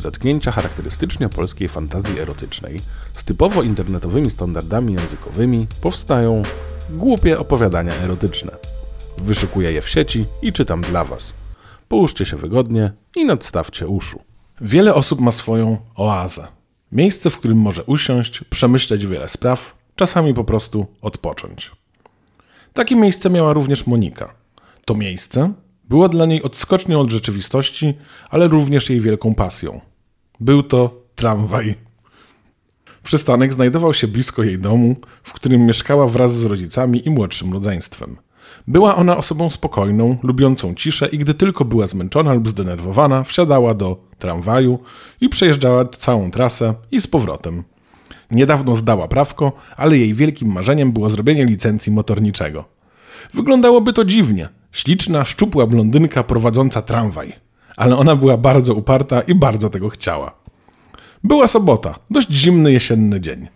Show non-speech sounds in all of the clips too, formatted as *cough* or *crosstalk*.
zetknięcia charakterystycznie polskiej fantazji erotycznej z typowo internetowymi standardami językowymi powstają głupie opowiadania erotyczne. Wyszukuję je w sieci i czytam dla Was. Połóżcie się wygodnie i nadstawcie uszu. Wiele osób ma swoją oazę. Miejsce, w którym może usiąść, przemyśleć wiele spraw, czasami po prostu odpocząć. Takie miejsce miała również Monika. To miejsce było dla niej odskocznią od rzeczywistości, ale również jej wielką pasją. Był to tramwaj. Przystanek znajdował się blisko jej domu, w którym mieszkała wraz z rodzicami i młodszym rodzeństwem. Była ona osobą spokojną, lubiącą ciszę i gdy tylko była zmęczona lub zdenerwowana, wsiadała do tramwaju i przejeżdżała całą trasę i z powrotem. Niedawno zdała prawko, ale jej wielkim marzeniem było zrobienie licencji motorniczego. Wyglądałoby to dziwnie. Śliczna, szczupła blondynka prowadząca tramwaj. Ale ona była bardzo uparta i bardzo tego chciała. Była sobota, dość zimny jesienny dzień.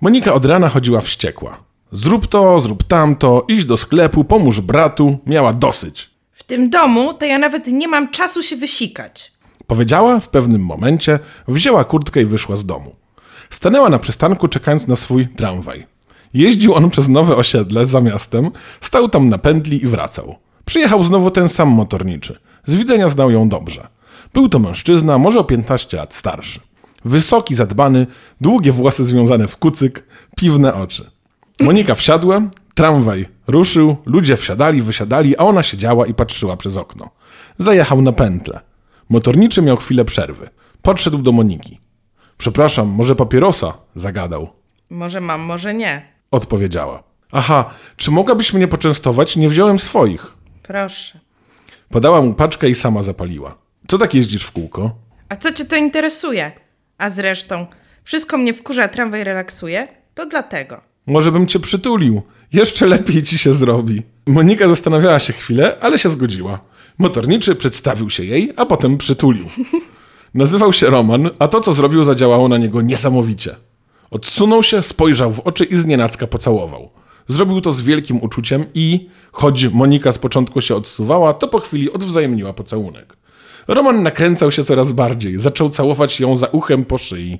Monika od rana chodziła wściekła. Zrób to, zrób tamto, idź do sklepu, pomóż bratu, miała dosyć. W tym domu to ja nawet nie mam czasu się wysikać. Powiedziała w pewnym momencie, wzięła kurtkę i wyszła z domu. Stanęła na przystanku, czekając na swój tramwaj. Jeździł on przez nowe osiedle za miastem, stał tam na pętli i wracał. Przyjechał znowu ten sam motorniczy. Z widzenia znał ją dobrze. Był to mężczyzna, może o 15 lat starszy. Wysoki, zadbany, długie włosy związane w kucyk, piwne oczy. Monika wsiadła, tramwaj ruszył, ludzie wsiadali, wysiadali, a ona siedziała i patrzyła przez okno. Zajechał na pętlę. Motorniczy miał chwilę przerwy. Podszedł do Moniki. Przepraszam, może papierosa? Zagadał. Może mam, może nie. Odpowiedziała. Aha, czy mogłabyś mnie poczęstować? Nie wziąłem swoich. Proszę. Podała mu paczkę i sama zapaliła. Co tak jeździsz w kółko? A co cię to interesuje? A zresztą, wszystko mnie wkurza, a tramwaj relaksuje? To dlatego. Może bym cię przytulił. Jeszcze lepiej ci się zrobi. Monika zastanawiała się chwilę, ale się zgodziła. Motorniczy przedstawił się jej, a potem przytulił. *laughs* Nazywał się Roman, a to, co zrobił, zadziałało na niego niesamowicie. Odsunął się, spojrzał w oczy i znienacka pocałował. Zrobił to z wielkim uczuciem i, choć Monika z początku się odsuwała, to po chwili odwzajemniła pocałunek. Roman nakręcał się coraz bardziej, zaczął całować ją za uchem po szyi.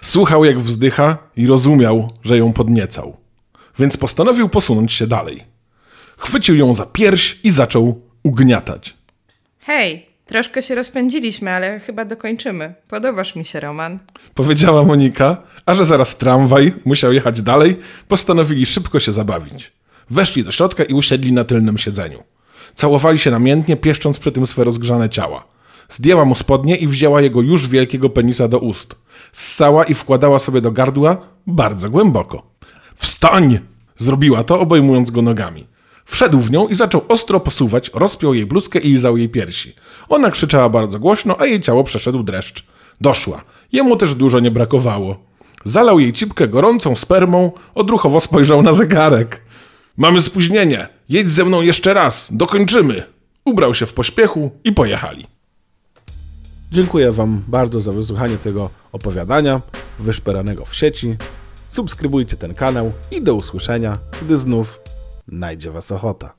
Słuchał, jak wzdycha i rozumiał, że ją podniecał. Więc postanowił posunąć się dalej. Chwycił ją za pierś i zaczął ugniatać. Hej, troszkę się rozpędziliśmy, ale chyba dokończymy. Podobasz mi się, Roman. Powiedziała Monika, a że zaraz tramwaj musiał jechać dalej, postanowili szybko się zabawić. Weszli do środka i usiedli na tylnym siedzeniu. Całowali się namiętnie, pieszcząc przy tym swe rozgrzane ciała. Zdjęła mu spodnie i wzięła jego już wielkiego penisa do ust. Ssała i wkładała sobie do gardła bardzo głęboko. Wstań! Zrobiła to, obejmując go nogami. Wszedł w nią i zaczął ostro posuwać, rozpiął jej bluzkę i lizał jej piersi. Ona krzyczała bardzo głośno, a jej ciało przeszedł dreszcz. Doszła. Jemu też dużo nie brakowało. Zalał jej cipkę gorącą spermą, odruchowo spojrzał na zegarek. Mamy spóźnienie. Jedź ze mną jeszcze raz. Dokończymy. Ubrał się w pośpiechu i pojechali. Dziękuję Wam bardzo za wysłuchanie tego opowiadania wyszperanego w sieci. Subskrybujcie ten kanał i do usłyszenia, gdy znów najdzie Was ochota.